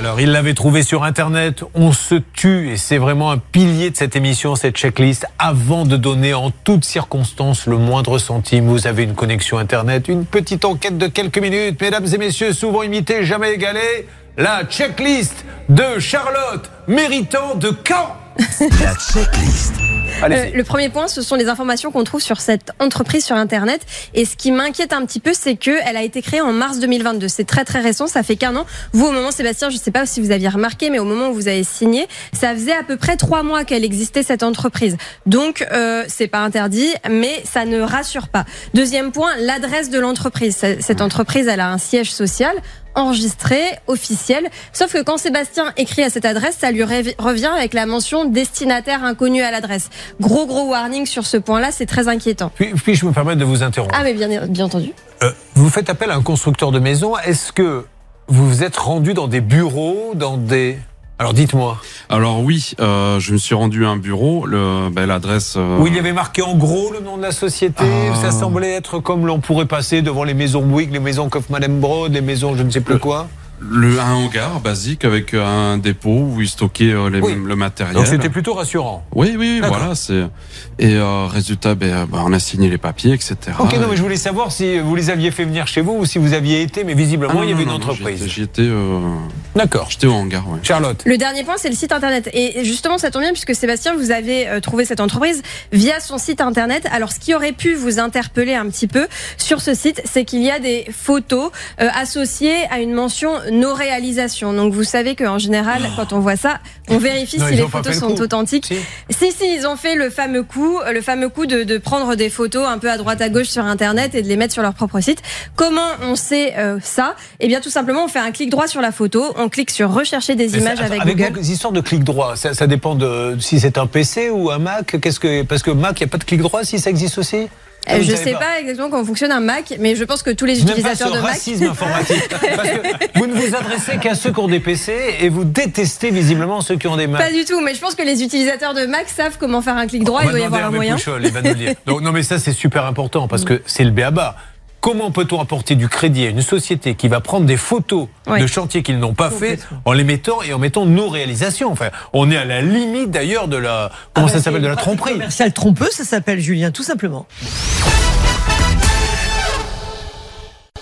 Alors, il l'avait trouvé sur Internet. On se tue et c'est vraiment un pilier de cette émission, cette checklist. Avant de donner en toutes circonstances le moindre centime, vous avez une connexion Internet, une petite enquête de quelques minutes. Mesdames et messieurs, souvent imité, jamais égalé. La checklist de Charlotte, méritant de quand? La checklist. Euh, le premier point, ce sont les informations qu'on trouve sur cette entreprise sur Internet. Et ce qui m'inquiète un petit peu, c'est qu'elle a été créée en mars 2022. C'est très très récent, ça fait qu'un an. Vous, au moment, Sébastien, je ne sais pas si vous aviez remarqué, mais au moment où vous avez signé, ça faisait à peu près trois mois qu'elle existait cette entreprise. Donc, euh, c'est pas interdit, mais ça ne rassure pas. Deuxième point, l'adresse de l'entreprise. Cette entreprise, elle a un siège social enregistré, officiel. Sauf que quand Sébastien écrit à cette adresse, ça lui rev- revient avec la mention destinataire inconnu à l'adresse. Gros gros warning sur ce point-là, c'est très inquiétant. Puis, puis-je me permettre de vous interrompre Ah mais bien, bien entendu. Euh, Vous faites appel à un constructeur de maison. Est-ce que vous vous êtes rendu dans des bureaux, dans des... Alors dites-moi, Alors oui, euh, je me suis rendu à un bureau, le, ben, l'adresse. euh, où il y avait marqué en gros le nom de la société, Ah. ça semblait être comme l'on pourrait passer devant les maisons Bouygues, les maisons Kaufmann Broad, les maisons je ne sais plus quoi. Le, un hangar basique avec un dépôt où ils stockaient euh, les- Oui. le matériel. Donc c'était plutôt rassurant. Oui, oui, voilà. C'est et euh, résultat, ben, ben, on a signé les papiers, etc. Ok, non mais je voulais savoir si vous les aviez fait venir chez vous ou si vous aviez été, mais visiblement Ah, non, il y avait non, une non, entreprise. j'étais- euh, D'accord. j'étais au hangar. Ouais. Charlotte. Le dernier point, c'est le site internet. Et justement, ça tombe bien puisque Sébastien, vous avez euh, trouvé cette entreprise via son site internet. Alors, ce qui aurait pu vous interpeller un petit peu sur ce site, c'est qu'il y a des photos euh, associées à une mention no réalisation. Donc, vous savez qu'en général, quand on voit ça, on vérifie Non, si les photos le sont authentiques. Si. Si, si, ils ont fait le fameux coup, euh, le fameux coup de, de prendre des photos un peu à droite à gauche sur Internet et de les mettre sur leur propre site. Comment on sait euh, ça? Eh bien, tout simplement, on fait un clic droit sur la photo, on clique sur rechercher des Mais images avec, avec Google. vos histoires de clic droit, ça, ça dépend de si c'est un PC ou un Mac. Qu'est-ce que parce que Mac, il n'y a pas de clic droit si ça existe aussi? Euh, je savez sais pas. exactement comment fonctionne un Mac, mais je pense que tous les Je n'aime pas ce utilisateurs de Mac. racisme informatique. Parce que vous ne vous adressez qu'à ceux qui ont des PC et vous détestez visiblement ceux qui ont des Mac. Pas du tout, mais je pense que les utilisateurs de Mac savent comment faire un clic droit, On il va doit y avoir un moyen. Pouchol, il. Donc, non, mais ça, c'est super important parce que c'est le béaba. Comment peut-on apporter du crédit à une société qui va prendre des photos Oui. de chantiers qu'ils n'ont pas fait Complètement. en les mettant et en mettant nos réalisations? Enfin, on est à la limite d'ailleurs de la comment Ah bah, ça s'appelle de la tromperie. commerciale trompeuse, ça s'appelle Julien, tout simplement.